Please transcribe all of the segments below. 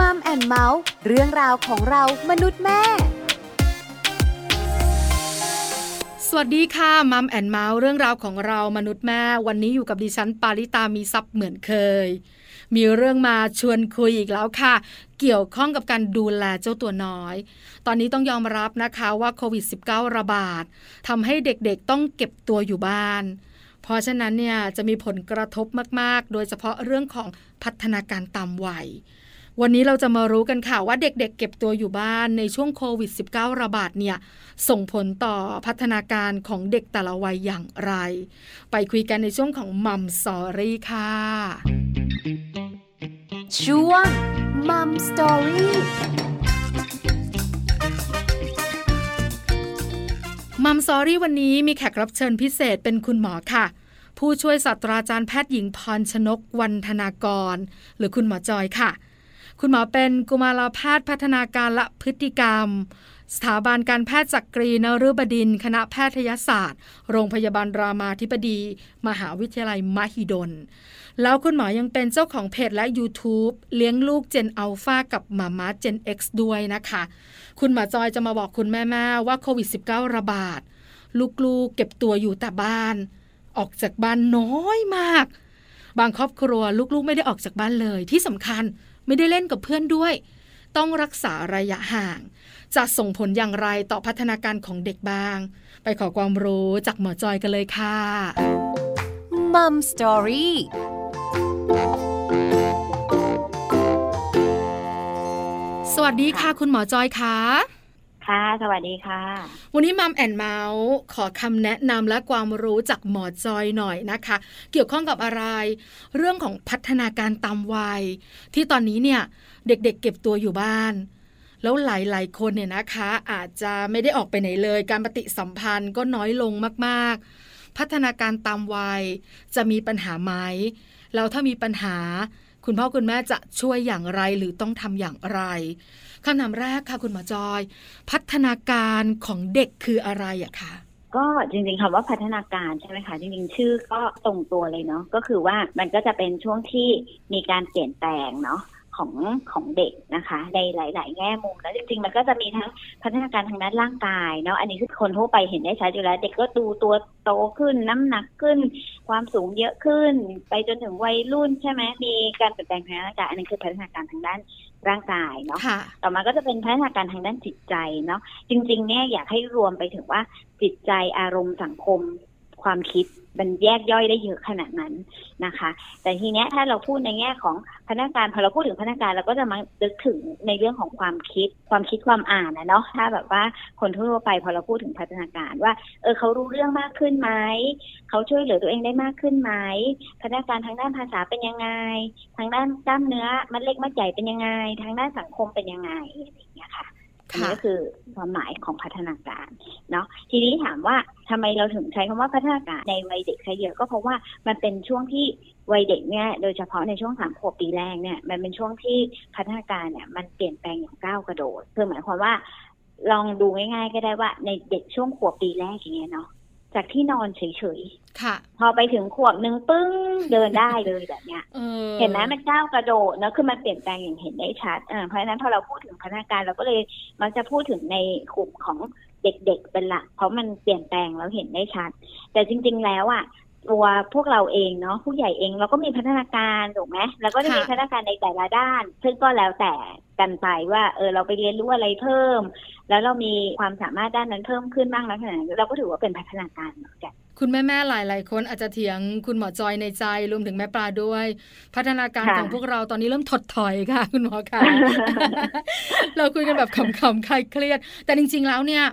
มัมแอนเมาส์เรื่องราวของเรามนุษย์แม่ สวัสดีค่ะมัมแอนเมาส์เรื่องราวของเรามนุษย์แม่ วันนี้อยู่กับดิฉันปาริตามีซับเหมือนเคย มีเรื่องมาชวนคุยอีกแล้วค่ะ เกี่ยวข้องกับการดูแลเจ้าตัวน้อย ตอนนี้ต้องยอมรับนะคะว่าโควิด -19 ระบาดทำให้เด็กๆต้องเก็บตัวอยู่บ้านเพราะฉะนั้นเนี่ยจะมีผลกระทบมาก ๆ โดยเฉพาะเรื่องของพัฒนาการตามวัย วันนี้เราจะมารู้กันค่ะว่าเด็กๆเเก็บตัวอยู่บ้านในช่วงโควิด -19 ระบาดเนี่ยส่งผลต่อพัฒนาการของเด็กแต่ละวัยอย่างไร ไปคุยกันในช่วงของ Mom Story ค่ะช่วง Mom Story Mom Story วันนี้มีแขกรับเชิญพิเศษเป็นคุณหมอค่ะผู้ช่วยศาสตราจารย์แพทย์หญิงพรชนกวันธนากร หรือคุณหมอจอยค่ะ คุณหมอเป็นกุมารแพทย์พัฒนาการและพฤติกรรม สถาบันการแพทย์จักรีนฤบดิน คณะแพทยศาสตร์ โรงพยาบาลรามาธิบดี มหาวิทยาลัยมหิดล แล้วคุณหมอยังเป็นเจ้าของเพจและ YouTube เลี้ยงลูกเจนอัลฟากับมาม่าเจน X ด้วยนะคะ คุณหมอจอยจะมาบอกคุณแม่ๆว่าโควิด -19 ระบาด ลูกๆเก็บตัวอยู่แต่บ้าน ออกจากบ้านน้อยมากบางครอบครัวลูกๆ ไม่ได้ออกจากบ้านเลยที่สำคัญ ไม่ได้เล่นกับเพื่อนด้วย ต้องรักษาระยะห่าง จะส่งผลอย่างไรต่อพัฒนาการของเด็กบ้าง ไปขอความรู้จากหมอจอยกันเลยค่ะมัมสตอรี่สวัสดีค่ะ คุณหมอจอยค่ะ ค่ะ สวัสดีค่ะ วันนี้มัมแอนเมาส์ขอคำแนะนำและความรู้จากหมอจอยหน่อยนะคะ เกี่ยวข้องกับอะไร เรื่องของพัฒนาการตามวัย ที่ตอนนี้เนี่ยเด็กๆเเก็บตัวอยู่บ้าน แล้วหลายๆคนเนี่ยนะคะ อาจจะไม่ได้ออกไปไหนเลย การปฏิสัมพันธ์ก็น้อยลงมากๆ พัฒนาการตามวัย จะมีปัญหาไหมแล้วถ้ามีปัญหา คุณพ่อคุณแม่จะช่วยอย่างไรหรือต้องทำอย่างไร คำถามแรกค่ะคุณหมอจอย พัฒนาการของเด็กคืออะไรอะคะก็จริงๆคำว่าพัฒนาการใช่ไหมคะจริงๆ ชื่อก็ตรงตัวเลยเนาะก็คือว่ามันก็จะเป็นช่วงที่มีการเปลี่ยนแปลงเนาะ ของของเด็กนะคะ ในหลาย ๆ แง่มุมแล้วจริง ๆ มันก็จะมีทั้งพัฒนาการทางด้านร่างกายเนาะอันนี้คือคนทั่วไปเห็นได้ชัดอยู่แล้ว เด็กก็ดูตัวโตขึ้นน้ำหนักขึ้น ความสูงเยอะขึ้น ไปจนถึงวัยรุ่นใช่ไหมมีการเปลี่ยนแปลงทางร่างกายอันนี้คือพัฒนาการทางด้านร่างกายเนาะต่อมาก็จะเป็นพัฒนาการทางด้านจิตใจเนาะจริง ๆ เนี่ยอยากให้รวมไปถึงว่าจิตใจอารมณ์สังคม ความคิดมันแยกย่อยได้เยอะขนาดนั้นนะคะ แต่ทีเนี้ยถ้าเราพูดในแง่ของพนักงานพอเราพูดถึงพนักงานเราก็จะมาดึกถึงในเรื่องของความคิด ความคิดความอ่านนะเนาะถ้าแบบว่าคนทั่วไปพอเราพูดถึงพัฒนาการว่า เออเขารู้เรื่องมากขึ้นไหมเขาช่วยเหลือตัวเองได้มากขึ้นไหมพัฒนาการทางด้านภาษาเป็นยังไง ทางด้านกล้ามเนื้อมัดเล็กมัดใหญ่เป็นยังไง ทางด้านสังคมเป็นยังไงอะไรอย่างเงี้ยค่ะ อันนี้ก็คือความหมายของพัฒนาการเนาะทีนี้ถามว่าทำไมเราถึงใช้คำว่าพัฒนาการในวัยเด็กใช้เยอะก็เพราะว่ามันเป็นช่วงที่วัยเด็กเนี่ยโดยเฉพาะในช่วงสามขวบปีแรกเนี่ยมันเป็นช่วงที่พัฒนาการเนี่ยมันเปลี่ยนแปลงอย่างก้าวกระโดดคือหมายความว่าลองดูง่ายๆ ก็ได้ว่าในเด็กช่วงขวบปีแรกอย่างเงี้ยเนาะ จากที่นอนเฉยๆค่ะ พอไปถึงขวบหนึ่งปึ้งเดินได้เลยแบบเนี้ยเห็นไหมมันก้าวกระโดดเนาะคือมันเปลี่ยนแปลงอย่างเห็นได้ชัดเพราะฉะนั้นพอเราพูดถึงพัฒนาการเราก็เลยมักจะพูดถึงในกลุ่มของเด็กๆเป็นหลักเพราะมันเปลี่ยนแปลงแล้วเห็นได้ชัด แต่จริง ๆ แล้วอะ ตัวพวกเราเองเนาะผู้ใหญ่เองเราก็มีพัฒนาการถูกไหมแล้วก็จะมีพัฒนาการในแต่ละด้าน ซึ่งก็แล้วแต่กันไปว่าเออเราไปเรียนรู้อะไรเพิ่ม แล้วเรามีความสามารถด้านนั้นเพิ่มขึ้นบ้างแล้วขนาดเราก็ถือว่าเป็นพัฒนาการเหมือนกันคุณแม่แม่หลาย ๆ คนอาจจะเถียงคุณหมอจอยในใจรวมถึงแม่ปลาด้วย พัฒนาการของพวกเราตอนนี้เริ่มถดถอยค่ะ คุณหมอคะเราคุยกันแบบขำๆคลายเครียด แต่จริง ๆ แล้วเนี่ย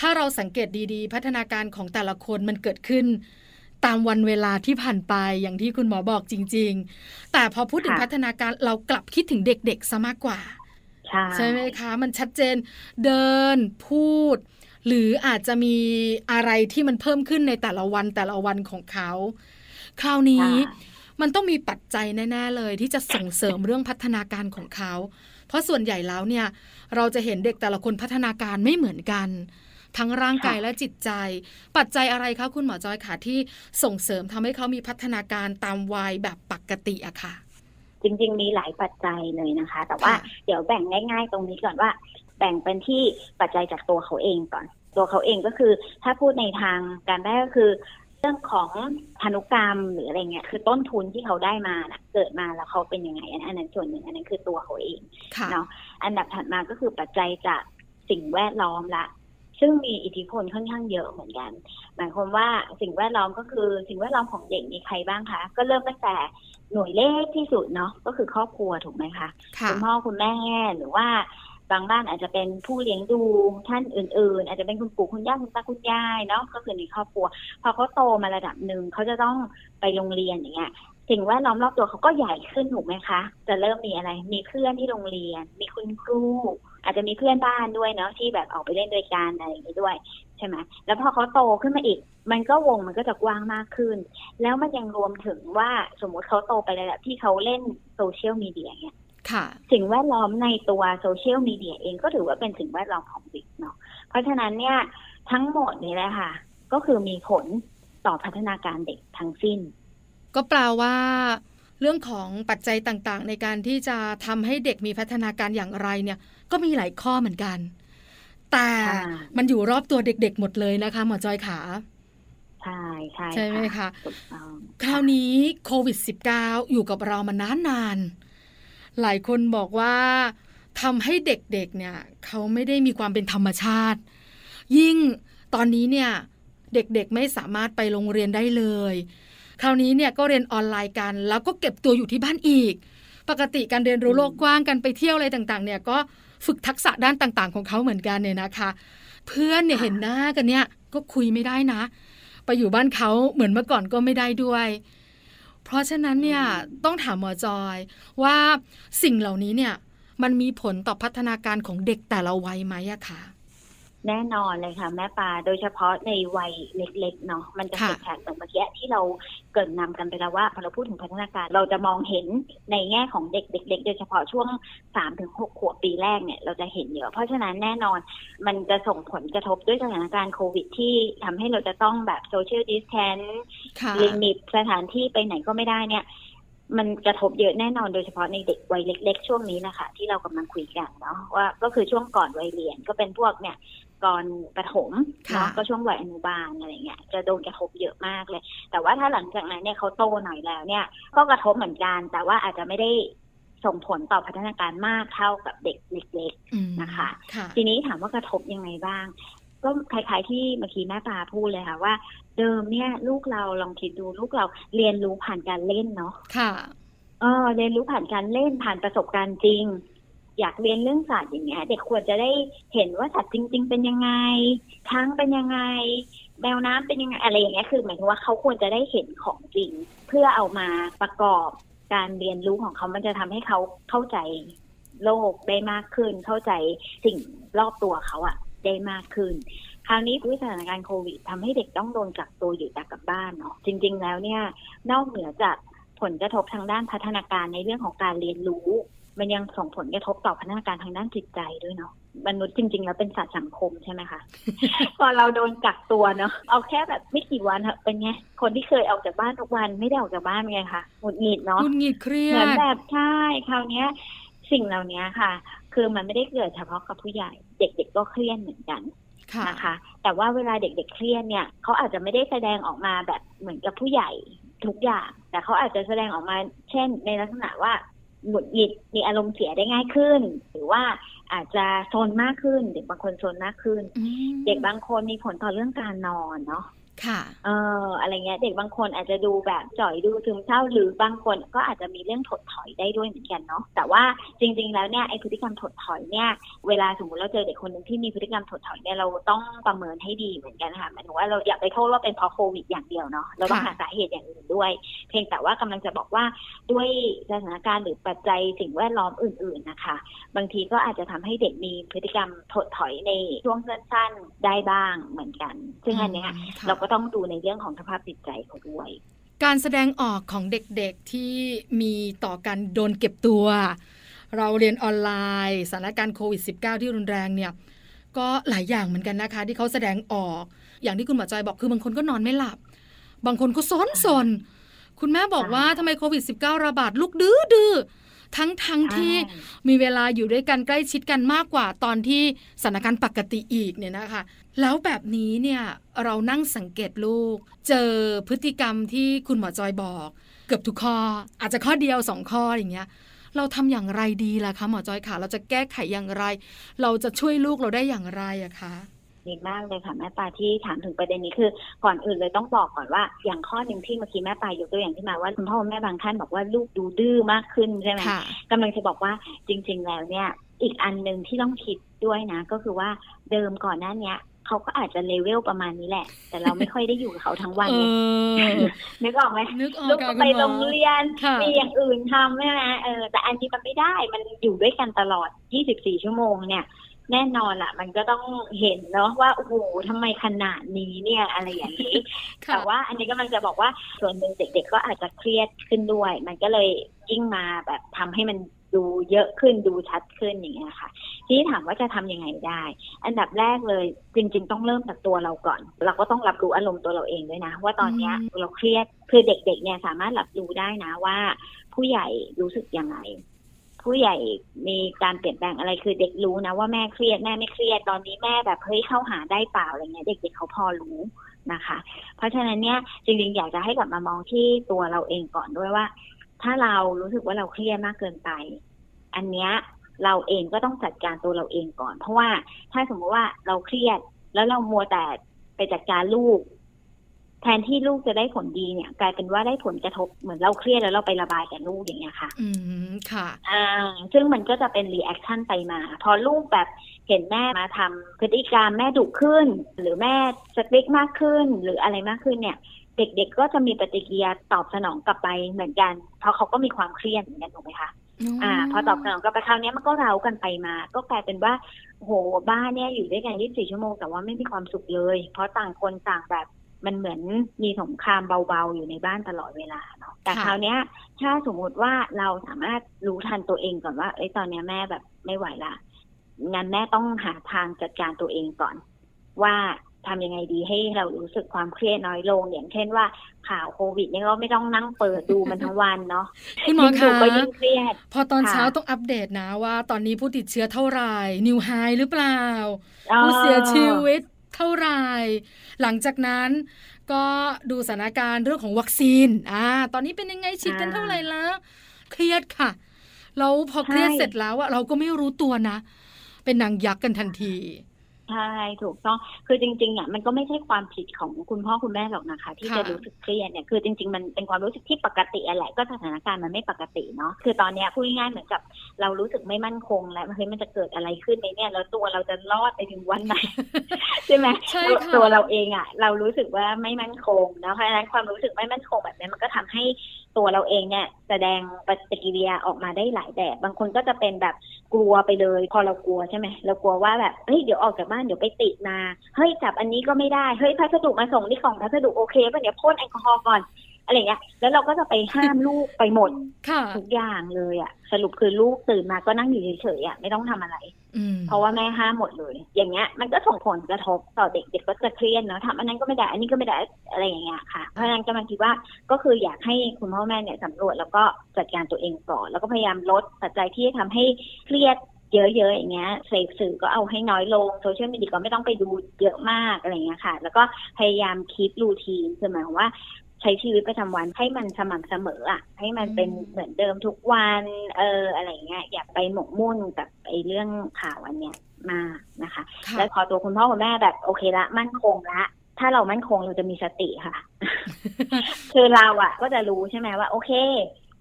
ถ้าเราสังเกตดีๆ พัฒนาการของแต่ละคนมันเกิดขึ้น ตามวันเวลาที่ผ่านไปอย่างที่คุณหมอบอกจริง ๆ แต่พอพูดถึงพัฒนาการเรากลับคิดถึงเด็กๆซะมากกว่า ใช่ไหมคะ มันชัดเจนเดินพูด หรืออาจจะมีอะไรที่มันเพิ่มขึ้นในแต่ละวันแต่ละวันของเขา คราวนี้มันต้องมีปัจจัยแน่ ๆ เลยที่จะส่งเสริมเรื่องพัฒนาการของเขา เพราะส่วนใหญ่แล้วเนี่ย เราจะเห็นเด็กแต่ละคนพัฒนาการไม่เหมือนกัน ทั้งร่างกายและจิตใจ ปัจจัยอะไรคะคุณหมอจอยค่ะที่ส่งเสริมทำให้เขามีพัฒนาการตามวัยแบบปกติอะค่ะจจริงๆ มีหลายปัจจัยเลยนะคะ แต่ว่าเดี๋ยวแบ่งง่าย ๆ ตรงนี้ก่อนว่า แบ่งเป็นที่ปัจจัยจากตัวเขาเองก่อน ตัวเขาเองก็คือ ถ้าพูดในทางการแรกก็คือเรื่องของพันธุกรรมหรืออะไรเงี้ยคือต้นทุนที่เขาได้มานะเกิดมาแล้วเขาเป็นยังไงอันนั้นส่วนหนึ่งอันนั้นคือตัวเขาเองเนาะอันดับถัดมาก็คือปัจจัยจากสิ่งแวดล้อมละ ซึ่งมีอิทธิพลค่อนข้างเยอะเหมือนกัน หมายความว่าสิ่งแวดล้อมก็คือสิ่งแวดล้อมของเด็กมีใครบ้างคะ ก็เริ่มตั้งแต่หน่วยเล็กที่สุดเนาะก็คือครอบครัวถูกไหมคะคุณพ่อคุณแม่หรือว่าบางบ้านอาจจะเป็นผู้เลี้ยงดูท่านอื่น ๆ อาจจะเป็นคุณปู่คุณย่าคุณตาคุณยายเนาะก็คือในครอบครัว พอเขาโตมาระดับหนึ่งเขาจะต้องไปโรงเรียนอย่างเงี้ยสิ่งแวดล้อมรอบตัวเขาก็ใหญ่ขึ้นถูกไหมคะ จะเริ่มมีอะไร มีเพื่อนที่โรงเรียน มีคุณครู อาจจะมีเพื่อนบ้านด้วยเนาะที่แบบออกไปเล่นด้วยกันอะไรอย่างนี้ด้วยใช่ไหมแล้วพอเขาโตขึ้นมาอีก มันก็วงมันก็จะกว้างมากขึ้น แล้วมันยังรวมถึงว่าสมมุติเขาโตไประดับที่เขาเล่นโซเชียลมีเดียเนี่ยสิ่งแวดล้อมในตัวโซเชียลมีเดียเองก็ถือว่าเป็นสิ่งแวดล้อมของเด็กเนาะเพราะฉะนั้นเนี่ยทั้งหมดนี้แหละค่ะ ก็คือมีผลต่อพัฒนาการเด็กทั้งสิ้น ก็แปลว่า เรื่องของปัจจัยต่างๆ ในการที่จะทำให้เด็กมีพัฒนาการอย่างไรเนี่ยก็มีหลายข้อเหมือนกัน แต่มันอยู่รอบตัวเด็กๆหมดเลยนะคะ หมอจอยขาใช่ใช่ใช่ไหมคะคราวนี้โควิด -19 อยู่กับเรามานานนานหลายคนบอกว่าทำให้เด็กๆเนี่ยเขาไม่ได้มีความเป็นธรรมชาติ ยิ่งตอนนี้เนี่ยเด็กๆไม่สามารถไปโรงเรียนได้เลย คราวนี้เนี่ยก็เรียนออนไลน์กัน แล้วก็เก็บตัวอยู่ที่บ้านอีก ปกติการเรียนรู้โลกกว้างกันไปเที่ยวอะไรต่างๆ เนี่ยก็ฝึกทักษะด้านต่างๆ ของเขาเหมือนกันเนี่ยนะคะ เพื่อนเนี่ยเห็นหน้ากันเนี่ยก็คุยไม่ได้นะ ไปอยู่บ้านเขาเหมือนเมื่อก่อนก็ไม่ได้ด้วย เพราะฉะนั้นเนี่ยต้องถามหมอจอยว่าสิ่งเหล่านี้เนี่ยมันมีผลต่อพัฒนาการของเด็กแต่ละวัยไหมอะคะ แน่นอนเลยค่ะ แม่ปลาโดยเฉพาะในวัยเล็กๆเนาะมันจะเห็นชัดเหมือนเมื่อกี้ที่เราเกิดนำกันไปแล้วว่าพอเราพูดถึงพัฒนาการ เราจะมองเห็นในแง่ของเด็กเล็กๆโดยเฉพาะช่วงสามถึงหกขวบปีแรกเนี่ยเราจะเห็นเยอะเพราะฉะนั้นแน่นอนมันจะส่งผลกระทบด้วยสถานการณ์โควิด ที่ทำให้เราจะต้องแบบ social distance limit สถานที่ไปไหนก็ไม่ได้เนี่ยมันกระทบเยอะแน่นอนโดยเฉพาะในเด็กวัยเล็ก ๆ ช่วงนี้นะคะที่เรากำลังคุยกันเนาะว่าก็คือช่วงก่อนวัยเรียนก็เป็นพวกเนี่ย ก่อนประถมเนาะก็ช่วงวัยอนุบาลอะไรเงี้ยจะโดนกระทบเยอะมากเลย แต่ว่าถ้าหลังจากนั้นเนี่ยเขาโตหน่อยแล้วเนี่ย ก็กระทบเหมือนกัน แต่ว่าอาจจะไม่ได้ส่งผลต่อพัฒนาการมากเท่ากับเด็กเล็กๆนะคะ ทีนี้ถามว่ากระทบยังไงบ้าง ก็คล้ายๆที่เมื่อกี้แม่ปาพูดเลยค่ะว่า เดิมเนี่ยลูกเราลองคิดดูลูกเราเรียนรู้ผ่านการเล่นเนาะค่ะเออเรียนรู้ผ่านการเล่นผ่านประสบการณ์จริง อยากเรียนเรื่องสัตว์อย่างเงี้ย เด็กควรจะได้เห็นว่าสัตว์จริง ๆ เป็นยังไงช้างเป็นยังไงแมวน้ำเป็นยังไงอะไรอย่างเงี้ยคือหมายถึงว่าเขาควรจะได้เห็นของจริง เพื่อเอามาประกอบการเรียนรู้ของเขามันจะทำให้เขาเข้าใจโลกได้มากขึ้น เข้าใจสิ่งรอบตัวเขาอะได้มากขึ้น คราวนี้ด้วยสถานการณ์โควิดทำให้เด็กต้องโดนกักตัวอยู่แต่กับบ้านเนาะจริง ๆ แล้วเนี่ย นอกเหนือจากผลกระทบทางด้านพัฒนาการในเรื่องของการเรียนรู้ มันยังส่งผลกระทบต่อพัฒนาการทางด้านจิตใจด้วยเนาะมนุษย์จริง ๆ แล้วเป็นสัตว์สังคมใช่ไหมคะพอเราโดนกักตัวเนาะเอาแค่แบบไม่กี่วันเป็นไงคนที่เคยออกจากบ้านทุกวันไม่ได้ออกจากบ้านไงคะหงุดหงิดเนาะหงุดหงิดเครียดเหมือนแบบใช่คราวนี้สิ่งเหล่านี้ค่ะ คือมันไม่ได้เกิดเฉพาะกับผู้ใหญ่ เด็ก ๆ ก็เครียดเหมือนกันนะคะ แต่ว่าเวลาเด็ก ๆ เครียดเนี่ยเขาอาจจะไม่ได้แสดงออกมาแบบเหมือนกับผู้ใหญ่ทุกอย่าง แต่เขาอาจจะแสดงออกมา เช่น ในลักษณะว่า หงุดหงิดมีอารมณ์เสียได้ง่ายขึ้น หรือว่าอาจจะโซนมากขึ้น เด็กบางคนโซนมากขึ้น เด็กบางคนมีผลต่อเรื่องการนอนเนาะ ค่ะเอออะไรเงี้ย เด็กบางคนอาจจะดูแบบจ่อยดูซึมเศร้าหรือบางคนก็อาจจะมีเรื่องถดถอยได้ด้วยเหมือนกันเนาะแต่ว่าจริง ๆ แล้วเนี่ยไอพฤติกรรมถดถอยเนี่ยเวลาสมมติเราเจอเด็กคนหนึ่งที่มีพฤติกรรมถดถอยเนี่ยเราต้องประเมินให้ดีเหมือนกันค่ะหมายถึงว่าเราอยากไปโทษว่าเป็นเพราะโควิดอย่างเดียวเนาะเราต้องหาสาเหตุอย่างอื่นด้วย เพียงแต่ว่ากำลังจะบอกว่าด้วยสถานการณ์หรือปัจจัยสิ่งแวดล้อมอื่น ๆนะคะ บางทีก็อาจจะทำให้เด็กมีพฤติกรรมถดถอยในช่วงสั้นๆได้บ้างเหมือนกัน ซึ่งอันนี้เราก็ต้องดูในเรื่องของสภาพจิตใจเขาด้วย การแสดงออกของเด็กๆที่มีต่อการโดนเก็บตัว เราเรียนออนไลน์สถานการณ์โควิด -19 ที่รุนแรงเนี่ยก็หลายอย่างเหมือนกันนะคะ ที่เขาแสดงออกอย่างที่คุณหมอจอยบอกคือบางคนก็นอนไม่หลับ บางคนก็ซนสนคุณแม่บอกว่าทำไมโควิด -19 ระบาดลูกดื้อดื้อ ทั้งทั้งที่ใช่มีเวลาอยู่ด้วยกันใกล้ชิดกันมากกว่าตอนที่สถานการณ์ปกติอีกเนี่ยนะคะ แล้วแบบนี้เนี่ยเรานั่งสังเกตลูก เจอพฤติกรรมที่คุณหมอจอยบอก เกือบทุกข้อ อาจจะข้อเดียวสองข้ออย่างเงี้ยเราทำอย่างไรดีล่ะคะหมอจอยค่ะ เราจะแก้ไขอย่างไร เราจะช่วยลูกเราได้อย่างไรอะคะ ดีมากเลยค่ะแม่ปลาที่ถามถึงประเด็นนี้คือ ก่อนอื่นเลยต้องบอกก่อนว่า อย่างข้อหนึ่งที่เมื่อกี้แม่ปลายกตัวอย่างที่มาว่าคุณพ่อคุณแม่บางท่านบอกว่าลูกดูดื้อมากขึ้นใช่ไหมค่ะกำลังจะบอกว่าจริง ๆ แล้วเนี่ย อีกอันหนึ่งที่ต้องคิดด้วยนะ ก็คือว่าเดิมก่อนหน้าเนี้ยเขาก็อาจจะเลเวลประมาณนี้แหละ แต่เราไม่ค่อยได้อยู่กับเขาทั้งวันเอไงอนึกออกไหมนึกออกลูกค่ะก็คุณไปหมโรองเรียนค่ะมีอย่างอื่นทำใช่ไหมเออแต่อันนี้มันไม่ได้มันอยู่ด้วยกันตลอด 24 ชั่วโมงเนี่ย แน่นอนละมันก็ต้องเห็นเนาะว่าโอ้โหทำไมขนาดนี้เนี่ยอะไรอย่างนี้ค่ะแต่ว่าอันนี้ก็มันจะบอกว่าส่วนหนึ่งเด็ก ๆ ก็อาจจะเครียดขึ้นด้วย มันก็เลยยิ่งมาแบบทำให้มันดูเยอะขึ้นดูชัดขึ้นอย่างเงี้ยค่ะ ทีนี้ถามว่าจะทำยังไงได้ อันดับแรกเลยจริง ๆ ต้องเริ่มจากตัวเราก่อน เราก็ต้องรับรู้อารมณ์ตัวเราเองด้วยนะ ว่าตอนเนี้ยอืมเราเครียดคือเด็ก ๆ เนี่ยสามารถรับรู้ได้นะว่า ผู้ใหญ่รู้สึกยังไง ผู้ใหญ่มีการเปลี่ยนแปลงอะไรคือเด็กรู้นะว่าแม่เครียดแม่ไม่เครียดตอนนี้แม่แบบเฮ้ยเข้าหาได้เปล่าอะไรเงี้ยเด็กๆเขาพอรู้นะคะ เพราะฉะนั้นเนี่ยจริงๆอยากจะให้กลับมามองที่ตัวเราเองก่อนด้วยว่า ถ้าเรารู้สึกว่าเราเครียดมากเกินไป อันเนี้ยเราเองก็ต้องจัดการตัวเราเองก่อน เพราะว่าถ้าสมมติว่าเราเครียดแล้วเรามัวแต่ไปจัดการลูก แทนที่ลูกจะได้ผลดีเนี่ย กลายเป็นว่าได้ผลกระทบเหมือนเราเครียดแล้วเราไประบายกับลูกอย่างเงี้ยค่ะ อืมค่ะอ่าซึ่งมันก็จะเป็น reaction ไปมา พอลูกแบบเห็นแม่มาทำพฤติกรรมแม่ดุขึ้น หรือแม่ strict มากขึ้น หรืออะไรมากขึ้นเนี่ย เด็กๆก็จะมีปฏิกิริยาตอบสนองกลับไปเหมือนกัน เพราะเขาก็มีความเครียดเหมือนกันถูกไหมคะอ่า พอตอบสนองกลับไปคราวเนี้ยมันก็เร้ากันไปมา ก็กลายเป็นว่าโหบ้านเนี่ยอยู่ด้วยกัน 24 ชั่วโมงแต่ว่าไม่มีความสุขเลย เพราะต่างคนต่างแบบ มันเหมือนมีสงครามเบาๆ อยู่ในบ้านตลอดเวลาเนาะแต่ค่ะคราวเนี้ย ถ้าสมมุติว่าเราสามารถรู้ทันตัวเองก่อนว่า เอ้ยตอนเนี้ยแม่แบบไม่ไหวละงั้นแม่ต้องหาทางจัดการตัวเองก่อน ว่าทำยังไงดีให้เรารู้สึกความเครียดน้อยลง อย่างเช่นว่าข่าวโควิดเนี่ยก็ไม่ต้องนั่งเปิดดูมันทั้งวันเนาะคุณหมอยิ่งดูคะก็ยิ่งเครียด พอตอนค่ะเช้าต้องอัปเดตนะว่า ตอนนี้ผู้ติดเชื้อเท่าไหร่นิวไฮหรือเปล่า ผู้เสียชีวิต เท่าไหร่หลังจากนั้นก็ดูสถานการณ์เรื่องของวัคซีนอ่าตอนนี้เป็นยังไงฉีดกันเท่าไหร่แล้ว เครียดค่ะแล้วพอเครียดเสร็จแล้วอะเราก็ไม่รู้ตัวนะ เป็นนางยักษ์กันทันที ใช่ถูกต้องคือจริงๆอะมันก็ไม่ใช่ความผิดของคุณพ่อคุณแม่หรอกนะคะ ที่ค่ะจะรู้สึกเครียดเนี่ยคือจริง ๆ มันเป็นความรู้สึกที่ปกติอะแหละก็สถานการณ์มันไม่ปกติเนาะคือตอนเนี้ยพูดง่ายๆเหมือนกับเรารู้สึกไม่มั่นคงแล้วเฮ้ยมันจะเกิดอะไรขึ้นในเนี่ยแล้วตัวเราจะรอดไปถึงวันไหนใช่ไหมใช่ค่ะตัวเราเองอะ เรารู้สึกว่าไม่มั่นคงนะเพราะฉะนั้นความรู้สึกไม่มั่นคงแบบนี้มันก็ทำให้ ตัวเราเองเนี่ยแสดงปฏิกิริยาออกมาได้หลายแบบ บางคนก็จะเป็นแบบกลัวไปเลย พอเรากลัวใช่ไหมเรากลัวว่าแบบเฮ้ยเดี๋ยวออกจากบ้านเดี๋ยวไปติดมาเฮ้ยจับอันนี้ก็ไม่ได้เฮ้ยพัสดุมาส่งที่กล่องพัสดุโอเคป่ะเดี๋ยวพ่นแอลกอฮอล์ก่อนอะไรเงี้ยแล้วเราก็จะไปห้ามลูกไปหมดค่ะทุกอย่างเลยอะ สรุปคือลูกตื่นมาก็นั่งอยู่เฉยๆอะไม่ต้องทำอะไรอืม เพราะว่าแม่ห้ามหมดเลย อย่างเงี้ย มันก็ส่งผลกระทบต่อเด็กเด็กก็จะเครียดเนาะทำอันนั้นก็ไม่ได้ อันนี้ก็ไม่ได้อะไรอย่างเงี้ยค่ะ เพราะฉะนั้นกำลังคิดว่าก็คืออยากให้คุณพ่อแม่เนี่ยสำรวจแล้วก็จัดการตัวเองก่อนแล้วก็พยายามลดปัจจัยที่จะทำให้เครียดเยอะๆอย่างเงี้ยเสพสื่อก็เอาให้น้อยลงโซเชียลมีเดียก็ไม่ต้องไปดูเยอะมากอะไรเงี้ยค่ะ แล้วก็พยายามคีปรูทีนคือหมายความว่า ใช้ชีวิตประจำวันให้มันสม่ำเสมออะให้มันเป็นอืมเหมือนเดิมทุกวันเอออะไรเงี้ยอย่าไปหมกมุ่นกับไอ้เรื่องข่าวอันเนี้ยมากนะคะค่ะแล้วพอตัวคุณพ่อคุณแม่แบบโอเคละมั่นคงละถ้าเรามั่นคงเราจะมีสติค่ะ คือเราอะ ก็จะรู้ใช่ไหมว่า โอเค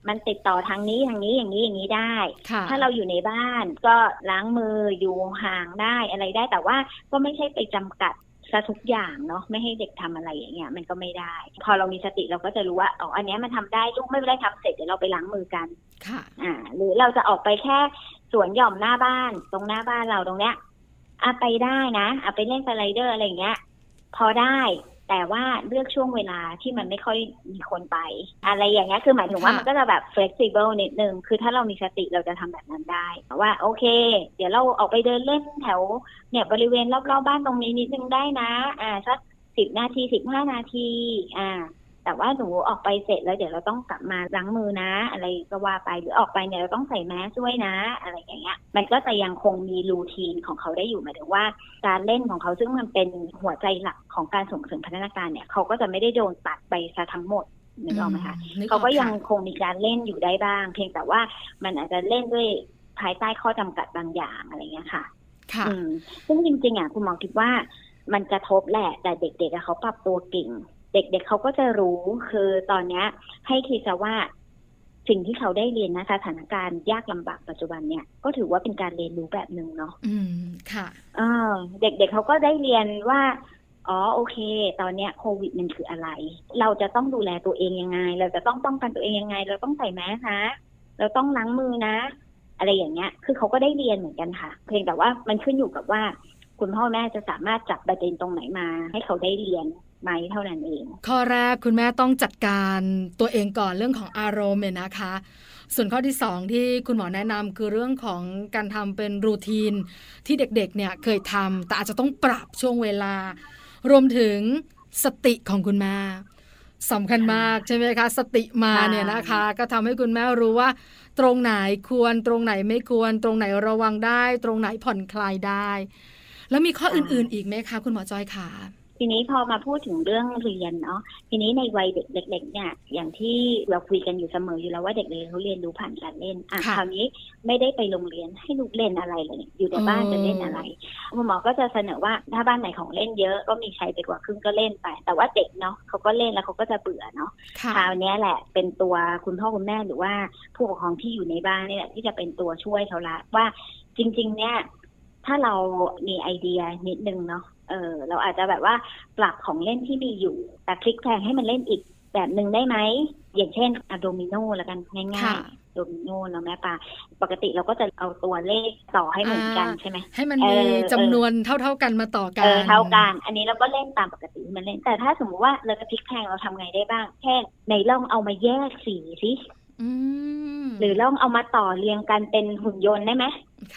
มันติดต่อทางนี้ทางนี้อย่างนี้อย่างนี้ได้ค่ะถ้าเราอยู่ในบ้านก็ล้างมืออยู่ห่างได้อะไรได้แต่ว่าก็ไม่ใช่ไปจำกัด ซะทุกอย่างเนาะไม่ให้เด็กทำอะไรอย่างเงี้ยมันก็ไม่ได้ พอเรามีสติเราก็จะรู้ว่าอ๋ออันเนี้ยมันทำได้ลูกไม่ได้ทำเสร็จเดี๋ยวเราไปล้างมือกันค่ะ อ่า หรือเราจะออกไปแค่สวนหย่อมหน้าบ้าน ตรงหน้าบ้านเราตรงเนี้ยอะไปได้นะอะไปเล่นสไลเดอร์อะไรอย่างเงี้ย พอได้ แต่ว่าเลือกช่วงเวลาที่มันไม่ค่อยมีคนไป อะไรอย่างเงี้ยคือหมายถึงว่าค่ะมันก็จะแบบ flexible นิดนึง คือถ้าเรามีสติเราจะทำแบบนั้นได้ว่าโอเค เดี๋ยวเราออกไปเดินเล่นแถวเนี่ยบริเวณรอบๆบ้านตรงนี้นิดนึงได้นะ อ่าสักสิบนาทีสิบห้านาที อ่า แต่ว่าหนูออกไปเสร็จแล้วเดี๋ยวเราต้องกลับมาล้างมือนะ อะไรก็ว่าไปหรือออกไปเนี่ยเราต้องใส่แมสด้วยนะ อะไรอย่างเงี้ย มันก็จะยังคงมีรูทีนของเขาได้อยู่หมายถึงว่า การเล่นของเขาซึ่งมันเป็นหัวใจหลักของการส่งเสริมพัฒนาการเนี่ยเขาก็จะไม่ได้โดนตัดไปซะทั้งหมดนึกออกไหมคะนึออเขาก็ยังค่ะคงมีการเล่นอยู่ได้บ้าง เพียงแต่ว่ามันอาจจะเล่นด้วยภายใต้ข้อจำกัดบางอย่างอะไรเงี้ยค่ะ ค่ะอืมซึ่งจริงๆอะคุณหมอคิดว่ามันกระทบแหละ แต่เด็กๆอะเขาปรับตัวเก่ง เด็กๆเขาก็จะรู้คือตอนเนี้ยให้คิดซะว่าสิ่งที่เขาได้เรียนนะสถานการณ์ยากลำบากปัจจุบันเนี่ยก็ถือว่าเป็นการเรียนรู้แบบหนึ่งเนาะอืมค่ะเออเด็กๆเขาก็ได้เรียนว่าอ๋อโอเค ตอนเนี้ยโควิดมันคืออะไร เราจะต้องดูแลตัวเองยังไง เราจะต้องป้องกันตัวเองยังไง เราต้องใส่แมสนะเราต้องล้างมือนะ อะไรอย่างเงี้ย คือเขาก็ได้เรียนเหมือนกันค่ะ เพียงแต่ว่ามันขึ้นอยู่กับว่า คุณพ่อแม่จะสามารถจับประเด็นตรงไหนมา ให้เขาได้เรียน ไหมเท่านั้นเอง ข้อแรกคุณแม่ต้องจัดการตัวเองก่อนเรื่องของอารมณ์เนี่ยนะคะ ส่วนข้อที่สองที่คุณหมอแนะนำคือเรื่องของการทำเป็นรูทีน ที่เด็กๆเนี่ยเคยทำแต่อาจจะต้องปรับช่วงเวลา รวมถึงสติของคุณแม่สำคัญมากใช่ไหมคะ สติมาเนี่ยนะคะ ก็ทำให้คุณแม่รู้ว่า ตรงไหนควรตรงไหนไม่ควร ตรงไหนระวังได้ ตรงไหนผ่อนคลายได้ แล้วมีข้ออื่นๆอีกไหมคะ คุณหมอจอยขา ทีนี้พอมาพูดถึงเรื่องเรียนเนาะทีนี้ในวัยเด็กเล็กๆเนี่ยอย่างที่เราคุยกันอยู่เสมออยู่แล้วว่าเด็กเล็กเขาเรียนรู้ผ่านการเล่นอะค่ะคราวนี้ไม่ได้ไปโรงเรียนให้ลูกเล่นอะไรเลย อยู่แต่บ้านอ๋อจะเล่นอะไรคุณหมอก็จะเสนอว่าถ้าบ้านไหนของเล่นเยอะก็มีใช้ไปกว่าครึ่งก็เล่นไป แต่ว่าเด็กเนาะเขาก็เล่นแล้วเขาก็จะเบื่อเนาะค่ะคราวเนี้ยแหละเป็นตัวคุณพ่อคุณแม่หรือว่าผู้ปกครองที่อยู่ในบ้านนี่แหละที่จะเป็นตัวช่วยเขาละว่าจริง ๆ เนี่ยถ้าเรามีไอเดียนิดนึงเนาะ เออเราอาจจะแบบว่าปรับของเล่นที่มีอยู่ แต่พลิกแพลงให้มันเล่นอีกแบบหนึ่งได้ไหม อย่างเช่นอะโดมิโนแล้วกันง่ายค่ะๆโดมิโนเนาะแม่ปลาปกติเราก็จะเอาตัวเลขต่อให้เหมือนกันอ่าใช่ไหมให้มันเอมีอจำนวนเท่าๆกันมาต่อกัเอนอเท่ากัน อันนี้เราก็เล่นตามปกติที่มันเล่นแต่ถ้าสมมติว่าเราจะพลิกแพลงเราทำไงได้บ้างแค่ในลองเอามาแยกสีสิอืมหรือลองเอามาต่อเรียงกันเป็นหุ่นยนต์ได้ไหม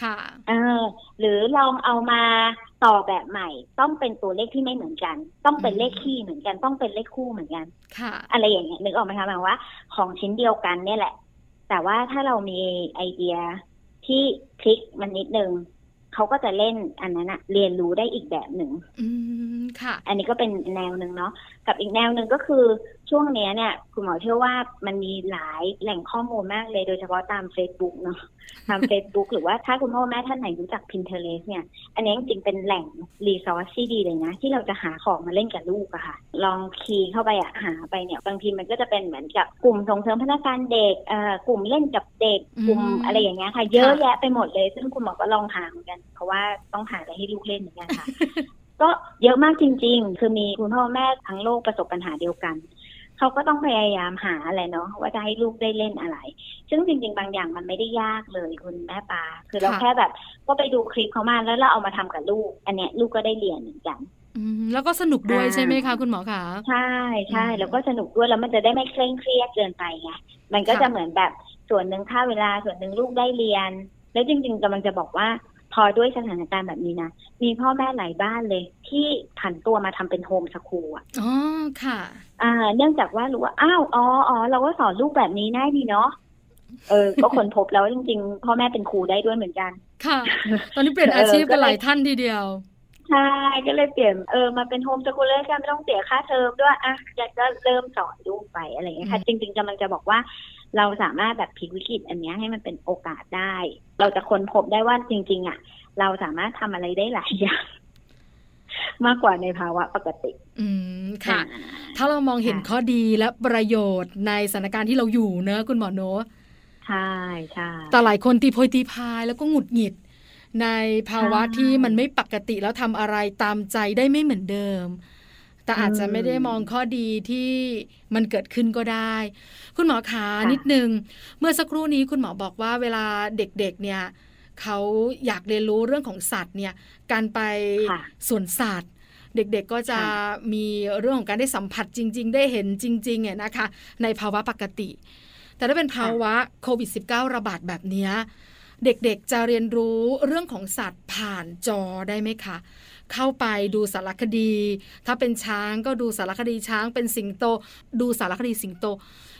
ค่ะเออหรือลองเอามา ต่อแบบใหม่ต้องเป็นตัวเลขที่ไม่เหมือนกัน ต้องเป็นเลขคี่เหมือนกัน ต้องเป็นเลขคู่เหมือนกัน ค่ะ อะไรอย่างเงี้ยนึกออกไหมคะหมายว่า ของชิ้นเดียวกันเนี่ยแหละ แต่ว่าถ้าเรามีไอเดียที่พลิกมันนิดนึงเขาก็จะเล่นอันนั้นอะเรียนรู้ได้อีกแบบหนึ่งอืมค่ะ อันนี้ก็เป็นแนวหนึ่งเนาะกับอีกแนวหนึ่งก็คือ ช่วงเนี้ยเนี่ยคุณหมอเชื่อว่ามันมีหลายแหล่งข้อมูลมากเลยโดยเฉพาะตาม Facebook เนาะตาม Facebook หรือว่าถ้าคุณพ่อแม่ท่านไหนรู้จัก Pinterest เนี่ย อันนี้จริงๆเป็นแหล่งรีซอสที่ดีเลยนะ ที่เราจะหาของมาเล่นกับลูกอะค่ะ ลองคีย์เข้าไปอะหาไปเนี่ยบางทีมันก็จะเป็นเหมือนกับกลุ่มส่งเสริมพัฒนาการเด็กเอ่อกลุ่มเล่นกับเด็กกลุ่มอืมอะไรอย่างเงี้ยค่ะ เยอะค่ะแยะไปหมดเลย ซึ่งคุณหมอก็ลองหาเหมือนกัน เพราะว่าต้องหาอะไรให้ลูกเล่นเหมือนกันค่ะก็เยอะมากจริง ๆ คือมีคุณพ่อแม่ทั้งโลกประสบปัญหาเดียวกัน เขาก็ต้องพยายามหาอะไรเนาะว่าจะให้ลูกได้เล่นอะไร ซึ่งจริง ๆ บางอย่างมันไม่ได้ยากเลยคุณแม่ปา คือเราค่ะแค่แบบก็ไปดูคลิปเขามาแล้วเราเอามาทำกับลูก อันเนี้ยลูกก็ได้เรียนเหมือนกันอืมแล้วก็สนุกด้วยอ่าใช่ไหมคะคุณหมอคะใช่ใช่อืมแล้วก็สนุกด้วยแล้วมันจะได้ไม่เคร่งเครียดเกินไปไงมันก็ค่ะจะเหมือนแบบส่วนหนึ่งค่าเวลาส่วนหนึ่งลูกได้เรียน แล้วจริง ๆกำลังจะบอกว่า พอด้วยสถานการณ์แบบนี้นะ มีพ่อแม่หลายบ้านเลย ที่ผันตัวมาทำเป็นโฮมสคูลอะอ๋อค่ะ อ่า เนื่องจากว่ารู้ว่าอ้าวอ๋ออ๋อเราก็สอนลูกแบบนี้ได้ดีเนาะเออ ก็ค้นพบแล้วจริง ๆ พ่อแม่เป็นครูได้ด้วยเหมือนกัน ค่ะ ตอนนี้เปลี่ยนเอออาชีพก็กันเลยหลายท่านทีเดียวใช่ก็เลยเปลี่ยนเออมาเป็นโฮมสกูลเลยกันไม่ต้องเสียค่าเทอมด้วยอะอยากจะเริ่มสอนลูกไปอะไรอย่างเงี้ยค่ะ จริง ๆกำลังจะบอกว่า เราสามารถแบบพลิกวิกฤตอันเนี้ยให้มันเป็นโอกาสได้ เราจะค้นพบได้ว่าจริง ๆอะ เราสามารถทำอะไรได้หลายอย่างมากกว่าในภาวะปกติ อืมค่ะอ่าถ้าเรามองเห็นค่ะข้อดีและประโยชน์ในสถานการณ์ที่เราอยู่เนอะคุณหมอโนอะใช่ใช่แต่หลายคนตีโพยตีพายแล้วก็หงุดหงิด ในภาวะใช่ที่มันไม่ปกติแล้วทำอะไรตามใจได้ไม่เหมือนเดิม แต่อาจจะอืมไม่ได้มองข้อดีที่มันเกิดขึ้นก็ได้ คุณหมอขาค่ะนิดนึง เมื่อสักครู่นี้คุณหมอบอกว่าเวลาเด็กๆเนี่ยเขาอยากเรียนรู้เรื่องของสัตว์เนี่ยการไปค่ะสวนสัตว์เด็กๆก็จะค่ะมีเรื่องของการได้สัมผัสจริง ๆ ได้เห็นจริงๆเนี่ยนะคะ ในภาวะปกติ แต่ถ้าเป็นภาวะโควิด -19 ระบาดแบบเนี้ย เด็กๆจะเรียนรู้เรื่องของสัตว์ผ่านจอได้ไหมคะ เข้าไปดูสารคดี ถ้าเป็นช้างก็ดูสารคดีช้าง เป็นสิงโต ดูสารคดีสิงโต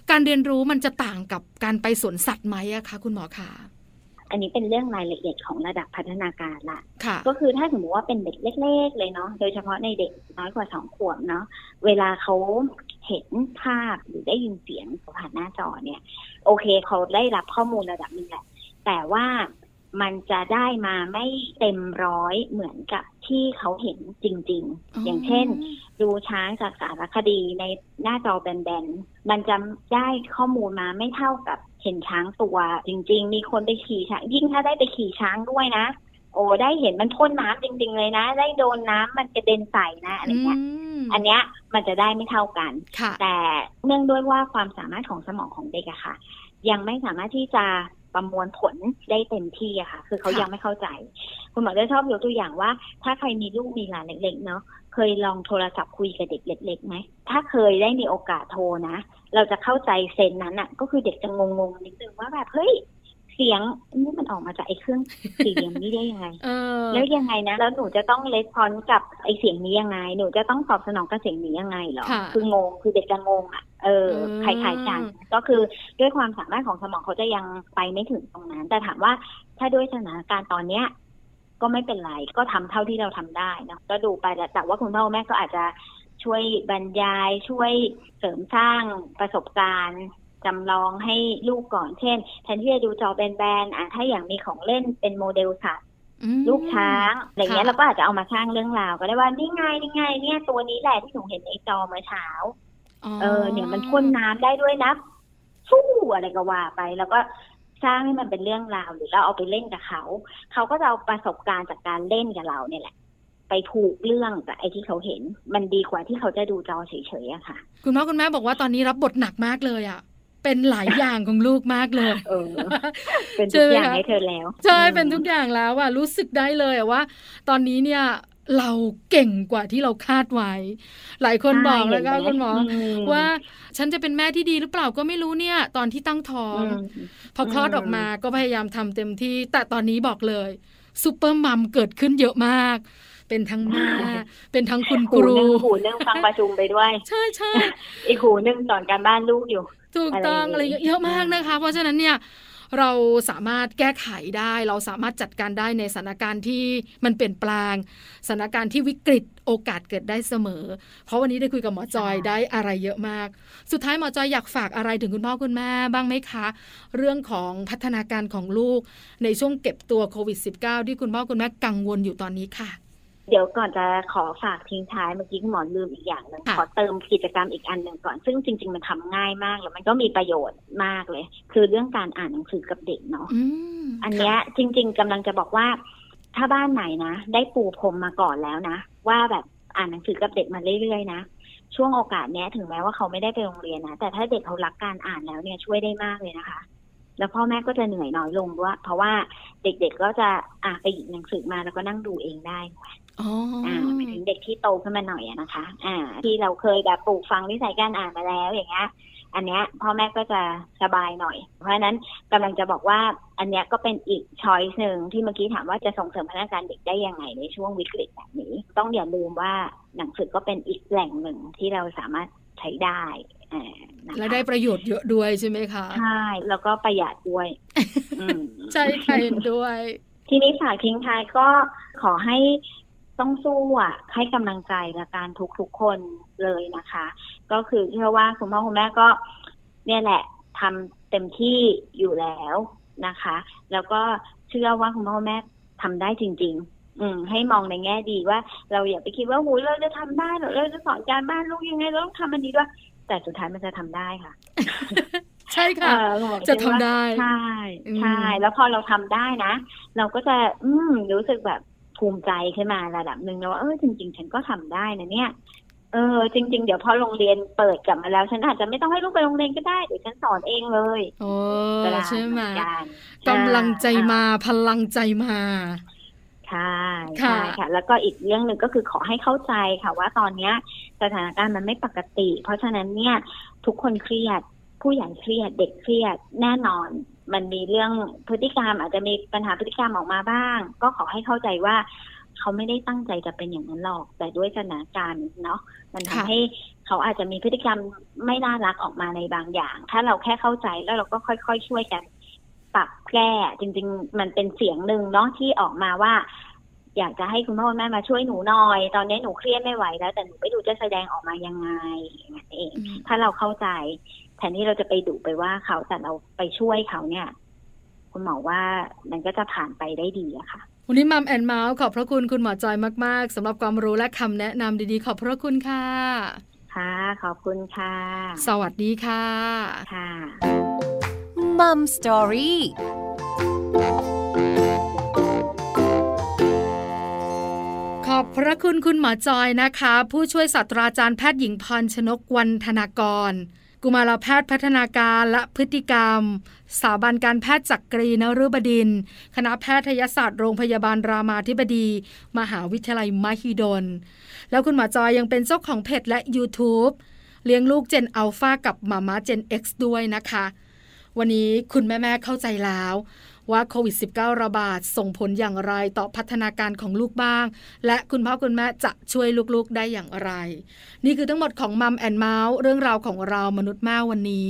การเรียนรู้มันจะต่างกับการไปสวนสัตว์ไหมอะคะคุณหมอคะอันนี้เป็นเรื่องรายละเอียดของระดับพัฒนาการละะก็คือถ้าสมมติว่าเป็นเด็กเล็ก ๆ เลยเนาะ โดยเฉพาะในเด็กน้อยกว่าสองขวบเนาะ เวลาเขาเห็นภาพหรือได้ยินเสียงผ่านหน้าจอเนี่ย โอเคเขาได้รับข้อมูลระดับนึงแหละ แต่ว่ามันจะได้มาไม่เต็มร้อยเหมือนกับที่เขาเห็นจริง ๆ อย่างเช่น ดูช้างจากสารคดีในหน้าจอแบนๆ มันจะได้ข้อมูลมาไม่เท่ากับเห็นช้างตัว จริง ๆ มีคนไปขี่ช้าง ยิ่งถ้าได้ไปขี่ช้างด้วยนะ โอ้ได้เห็นมันพ่นน้ำจริง ๆ เลยนะ ได้โดนน้ำมันกระเด็นใส่นะอะไรเงี้ยอันเนี้ยมันจะได้ไม่เท่ากัน แต่เนื่องด้วยว่าความสามารถของสมองของเด็กอะค่ะ ยังไม่สามารถที่จะ ประมวลผลได้เต็มที่อะค่ะ คือเขายังไม่เข้าใจ คุณหมอจะชอบยกตัวอย่างว่า ถ้าใครมีลูกมีหลานเล็กๆเนาะเคยลองโทรศัพท์คุยกับเด็กเล็กๆไหมถ้าเคยได้มีโอกาสโทรนะ เราจะเข้าใจเซนนั้นอะก็คือเด็กจะงงๆนิดนึงว่าแบบเฮ้ย เสียงนี่มันออกมาจากไอ้เครื่องสี่เหลี่ยมนี้ได้ยังไงแล้วยังไงนะ แล้วหนูจะต้องเลสพอนกับไอ้เสียงนี้ยังไง หนูจะต้องตอบสนองกับเสียงนี้ยังไงหรอ คืองง คือเด็กจะงงอะ เออคล้ายๆกันก็คือด้วยความสามารถของสมองเขาจะยังไปไม่ถึงตรงนั้น แต่ถามว่าถ้าด้วยสถานการณ์ตอนเนี้ยก็ไม่เป็นไร ก็ทำเท่าที่เราทำได้นะก็ดูไปแต่ว่าคุณพ่อแม่ก็อาจจะช่วยบรรยายช่วยเสริมสร้างประสบการณ์ จำลองให้ลูกก่อน เช่น แทนที่จะดูจอแบนๆอะถ้าอย่างมีของเล่นเป็นโมเดลสัตว์ลูกช้างอะไรเงี้ยเราก็อาจจะเอามาสร้างเรื่องราวก็ได้ว่านี่ไงนี่ไงเนี่ยตัวนี้แหละที่หนูเห็นในจอเมื่อเช้าเออ เนี่ยมันพ่นน้ำได้ด้วยนะฟู่อะไรก็ว่าไป แล้วก็สร้างให้มันเป็นเรื่องราวหรือเราเอาไปเล่นกับเขา เขาก็จะเอาประสบการณ์จากการเล่นกับเราเนี่ยแหละ ไปผูกเรื่องกับไอ้ที่เขาเห็น มันดีกว่าที่เขาจะดูจอเฉยๆอะค่ะ คุณพ่อคุณแม่บอกว่าตอนนี้รับบทหนักมากเลยอะ เป็นหลายอย่างของลูกมากเลยเออเป็นทุกอย่างให้เธอแล้ว ใช่ เป็นทุกอย่างแล้วอะรู้สึกได้เลยว่า ตอนนี้เนี่ยเราเก่งกว่าที่เราคาดไว้ หลายคนบอกแล้วก็คุณหมอว่าฉันจะเป็นแม่ที่ดีหรือเปล่าก็ไม่รู้เนี่ย ตอนที่ตั้งท้อง พอคลอดออกมาก็พยายามทำเต็มที่ แต่ตอนนี้บอกเลยซูเปอร์มัมเกิดขึ้นเยอะมาก เป็นทั้งแม่เป็นทั้งคุณครูหูนึ่งฟังประชุมไปด้วย ใช่ใช่อีกหูนึ่งสอนการบ้านลูกอยู่ ถูกต้องอะไรเยอะมากนะคะ เพราะฉะนั้นเนี่ยเราสามารถแก้ไขได้ เราสามารถจัดการได้ในสถานการณ์ที่มันเปลี่ยนแปลงสถานการณ์ที่วิกฤตโอกาสเกิดได้เสมอ เพราะวันนี้ได้คุยกับหมอจอยได้อะไรเยอะมาก สุดท้ายหมอจอยอยากฝากอะไรถึงคุณพ่อคุณแม่บ้างไหมคะ เรื่องของพัฒนาการของลูกในช่วงเก็บตัวโควิด -19 ที่คุณพ่อคุณแม่กังวลอยู่ตอนนี้ค่ะ เดี๋ยวก่อนจะขอฝากทิ้งท้ายเมื่อกี้คุณหมอลืมอีกอย่างหนึ่งขอเติมกิจกรรมอีกอันหนึ่งก่อน ซึ่งจริง ๆ มันทำง่ายมากแล้วมันก็มีประโยชน์มากเลย คือเรื่องการอ่านหนังสือกับเด็กเนาะอันเนี้ยจริง ๆกำลังจะบอกว่า ถ้าบ้านไหนนะได้ปูพรมมาก่อนแล้วนะ ว่าแบบอ่านหนังสือกับเด็กมาเรื่อยๆนะช่วงโอกาสเนี้ยถึงแม้ว่าเขาไม่ได้ไปโรงเรียนนะแต่ถ้าเด็กเขารักการอ่านแล้วเนี่ยช่วยได้มากเลยนะคะ แล้วพ่อแม่ก็จะเหนื่อยน้อยลงด้วยเพราะว่าเด็กๆก็จะอ่าไปหยิบหนังสือมาแล้วก็นั่งดูเองได้ อ่าไปถึงเด็กที่โตขึ้นมาหน่อยนะคะ อ่า ที่เราเคยแบบปลูกฟังนิสัยการอ่านมาแล้วอย่างเงี้ยอันเนี้ยพ่อแม่ก็จะสบายหน่อย เพราะฉะนั้นกำลังจะบอกว่าอันเนี้ยก็เป็นอีกช้อยส์หนึ่งที่เมื่อกี้ถามว่าจะส่งเสริมพัฒนาการเด็กได้ยังไงในช่วงวิกฤตแบบนี้ ต้องอย่าลืมว่าหนังสือก็เป็นอีกแหล่งหนึ่งที่เราสามารถใช้ได้และได้ประโยชน์เยอะด้วยใช่ไหมคะใช่แล้วก็ประหยัดด้วยใช่ค่ะเห็นด้วย ทีนี้ฝากทิ้งท้ายก็ขอให้ ต้องสู้อะให้กำลังใจและการทุกทุกคนเลยนะคะ ก็คือเชื่อว่าคุณพ่อคุณแม่ก็ เนี่ยแหละทำเต็มที่อยู่แล้วนะคะ แล้วก็เชื่อว่าคุณพ่อคุณแม่ทำได้จริง ๆ อืม ให้มองในแง่ดีว่า เราอย่าไปคิดว่าหูเราจะทำได้หรือเราจะสอนการบ้านลูกยังไงเราต้องทำมันดีด้วยแต่สุดท้ายมันจะทำได้ค่ะใช่ค่ะ จะทำได้ ใช่ ใช่ แล้วพอเราทำได้นะ เราก็จะ อืมรู้สึกแบบ ภูมิใจขึ้นมาระดับหนึ่งแล้วว่าเออจริง ๆ ฉันก็ทำได้นะเนี่ยเออจริง ๆ เดี๋ยวพอโรงเรียนเปิดกลับมาแล้ว ฉันอาจจะไม่ต้องให้ลูกไปโรงเรียนก็ได้เดี๋ยวฉันสอนเองเลยโอ้ใช่ไหมกำลังใจมาพลังใจมาใช่ใช่ค่ะ แล้วก็อีกเรื่องหนึ่งก็คือขอให้เข้าใจค่ะ ว่าตอนเนี้ย สถานการณ์มันไม่ปกติ เพราะฉะนั้นเนี่ย ทุกคนเครียดผู้ใหญ่เครียดเด็กเครียดแน่นอน มันมีเรื่องพฤติกรรม อาจจะมีปัญหาพฤติกรรมออกมาบ้าง ก็ขอให้เข้าใจว่าเขาไม่ได้ตั้งใจจะเป็นอย่างนั้นหรอก แต่ด้วยสถานการณ์เนาะมันทำค่ะให้เขาอาจจะมีพฤติกรรมไม่น่ารักออกมาในบางอย่าง ถ้าเราแค่เข้าใจแล้วเราก็ค่อยๆช่วยกันปรับแก้จริง ๆ มันเป็นเสียงหนึ่งเนาะที่ออกมาว่า อยากจะให้คุณพ่อคุณแม่มาช่วยหนูหน่อย ตอนนี้หนูเครียดไม่ไหวแล้ว แต่หนูไม่รู้จะแสดงออกมายังไงอย่างนั้นเองอืมถ้าเราเข้าใจ แทนที่เราจะไปดุไปว่าเขาแต่เราไปช่วยเขาเนี่ย คุณหมอว่ามันก็จะผ่านไปได้ดีอะค่ะ วันนี้มัมแอนเมาส์ขอบพระคุณคุณหมอจอยมาก ๆสำหรับความรู้และคำแนะนำดีๆ ขอบพระคุณค่ะ ค่ะ ขอบคุณค่ะ สวัสดีค่ะ ค่ะมัมสตอรี่ขอบพระคุณคุณหมอจอยนะคะ ผู้ช่วยศาสตราจารย์แพทย์หญิงพรชนกวันธนากร กุมารแพทย์พัฒนาการและพฤติกรรม สถาบันการแพทย์จักรีนฤบดิน คณะแพทยศาสตร์โรงพยาบาลรามาธิบดี มหาวิทยาลัยมหิดล แล้วคุณหมอจอยยังเป็นเจ้าของเพจและ YouTube เลี้ยงลูกเจนอัลฟากับมาม่าเจน X ด้วยนะคะ วันนี้คุณแม่ ๆ เข้าใจแล้ว ว่าโควิด -19 ระบาดส่งผลอย่างไรต่อพัฒนาการของลูกบ้าง และคุณพ่อคุณแม่จะช่วยลูกๆได้อย่างไร นี่คือทั้งหมดของ Mom and Mouth เรื่องราวของเรามนุษย์แม่วันนี้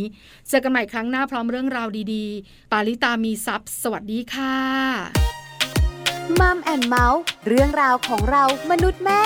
เจอกันใหม่ครั้งหน้าพร้อมเรื่องราวดีๆ ปาลิตามีซัพ์สวัสดีค่ะ Mom and Mouth เรื่องราวของเรามนุษย์แม่